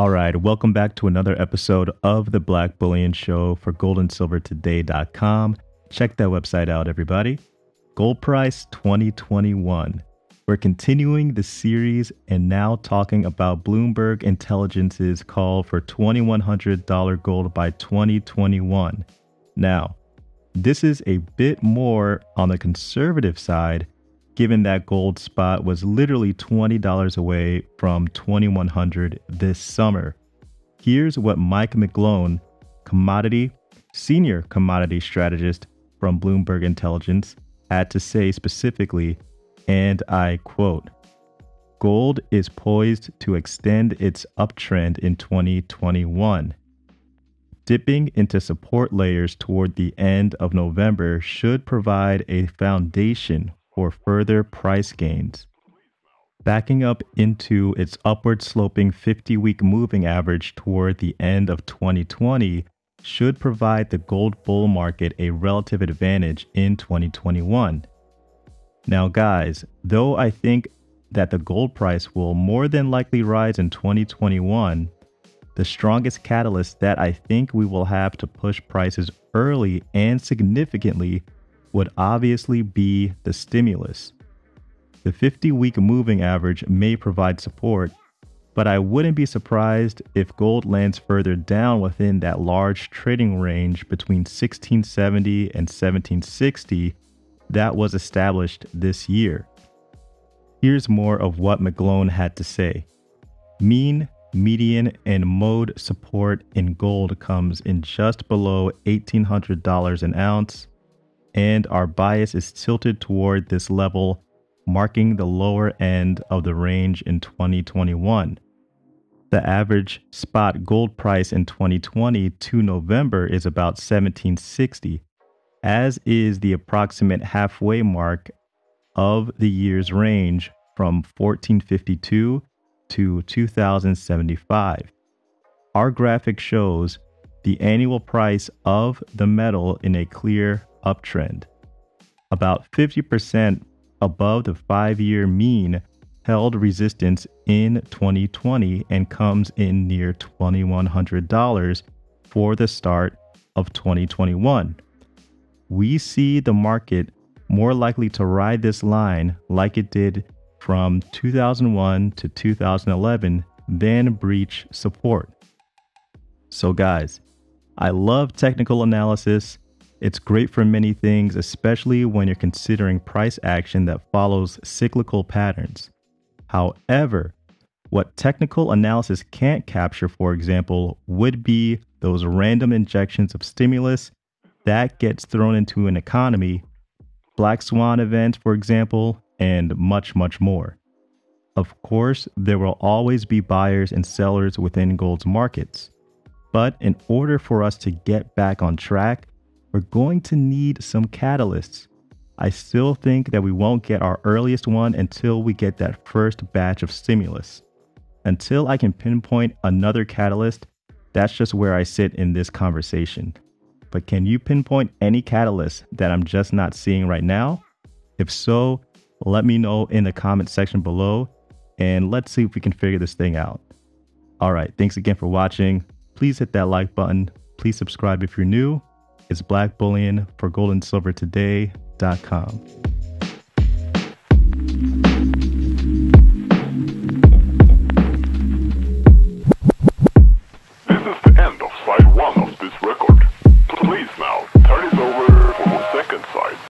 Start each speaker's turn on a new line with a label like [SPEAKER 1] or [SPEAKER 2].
[SPEAKER 1] All right, welcome back to another episode of the Black Bullion Show for goldandsilvertoday.com. Check that website out, everybody. Gold price 2021. We're continuing the series and now talking about Bloomberg Intelligence's call for $2,100 gold by 2021. Now, this is a bit more on the conservative side, given that gold spot was literally $20 away from 2100 this summer. Here's what Mike McGlone, commodity senior commodity strategist from Bloomberg Intelligence, had to say specifically, and I quote, Gold is poised to extend its uptrend in 2021. Dipping into support layers toward the end of November should provide a foundation for further price gains. Backing up into its upward sloping 50 week moving average toward the end of 2020 should provide the gold bull market a relative advantage in 2021. Now, guys, though I think that the gold price will more than likely rise in 2021, the strongest catalyst that I think we will have to push prices early and significantly would obviously be the stimulus. The 50 week moving average may provide support, but I wouldn't be surprised if gold lands further down within that large trading range between 1670 and 1760 that was established this year. Here's more of what McGlone had to say. Mean, median, and mode support in gold comes in just below $1,800 an ounce, and our bias is tilted toward this level, marking the lower end of the range in 2021. The average spot gold price in 2020 to November is about 1760, as is the approximate halfway mark of the year's range from 1452 to 2075. Our graphic shows the annual price of the metal in a clear uptrend, about 50% above the five year mean held resistance in 2020 and comes in near $2,100 for the start of 2021. We see the market more likely to ride this line like it did from 2001 to 2011 than breach support. So, guys, I love technical analysis it's great for many things, especially when you're considering price action that follows cyclical patterns. However, what technical analysis can't capture, for example, would be those random injections of stimulus that gets thrown into an economy, black swan events, for example, and much, much more. Of course, there will always be buyers and sellers within gold's markets. But in order for us to get back on track, we're going to need some catalysts. I still think that we won't get our earliest one until we get that first batch of stimulus. Until I can pinpoint another catalyst, that's just where I sit in this conversation. But can you pinpoint any catalyst that I'm just not seeing right now? If so, let me know in the comment section below and let's see if we can figure this thing out. All right, thanks again for watching. Please hit that like button. Please subscribe if you're new, is Black Bullion for goldandsilvertoday.com.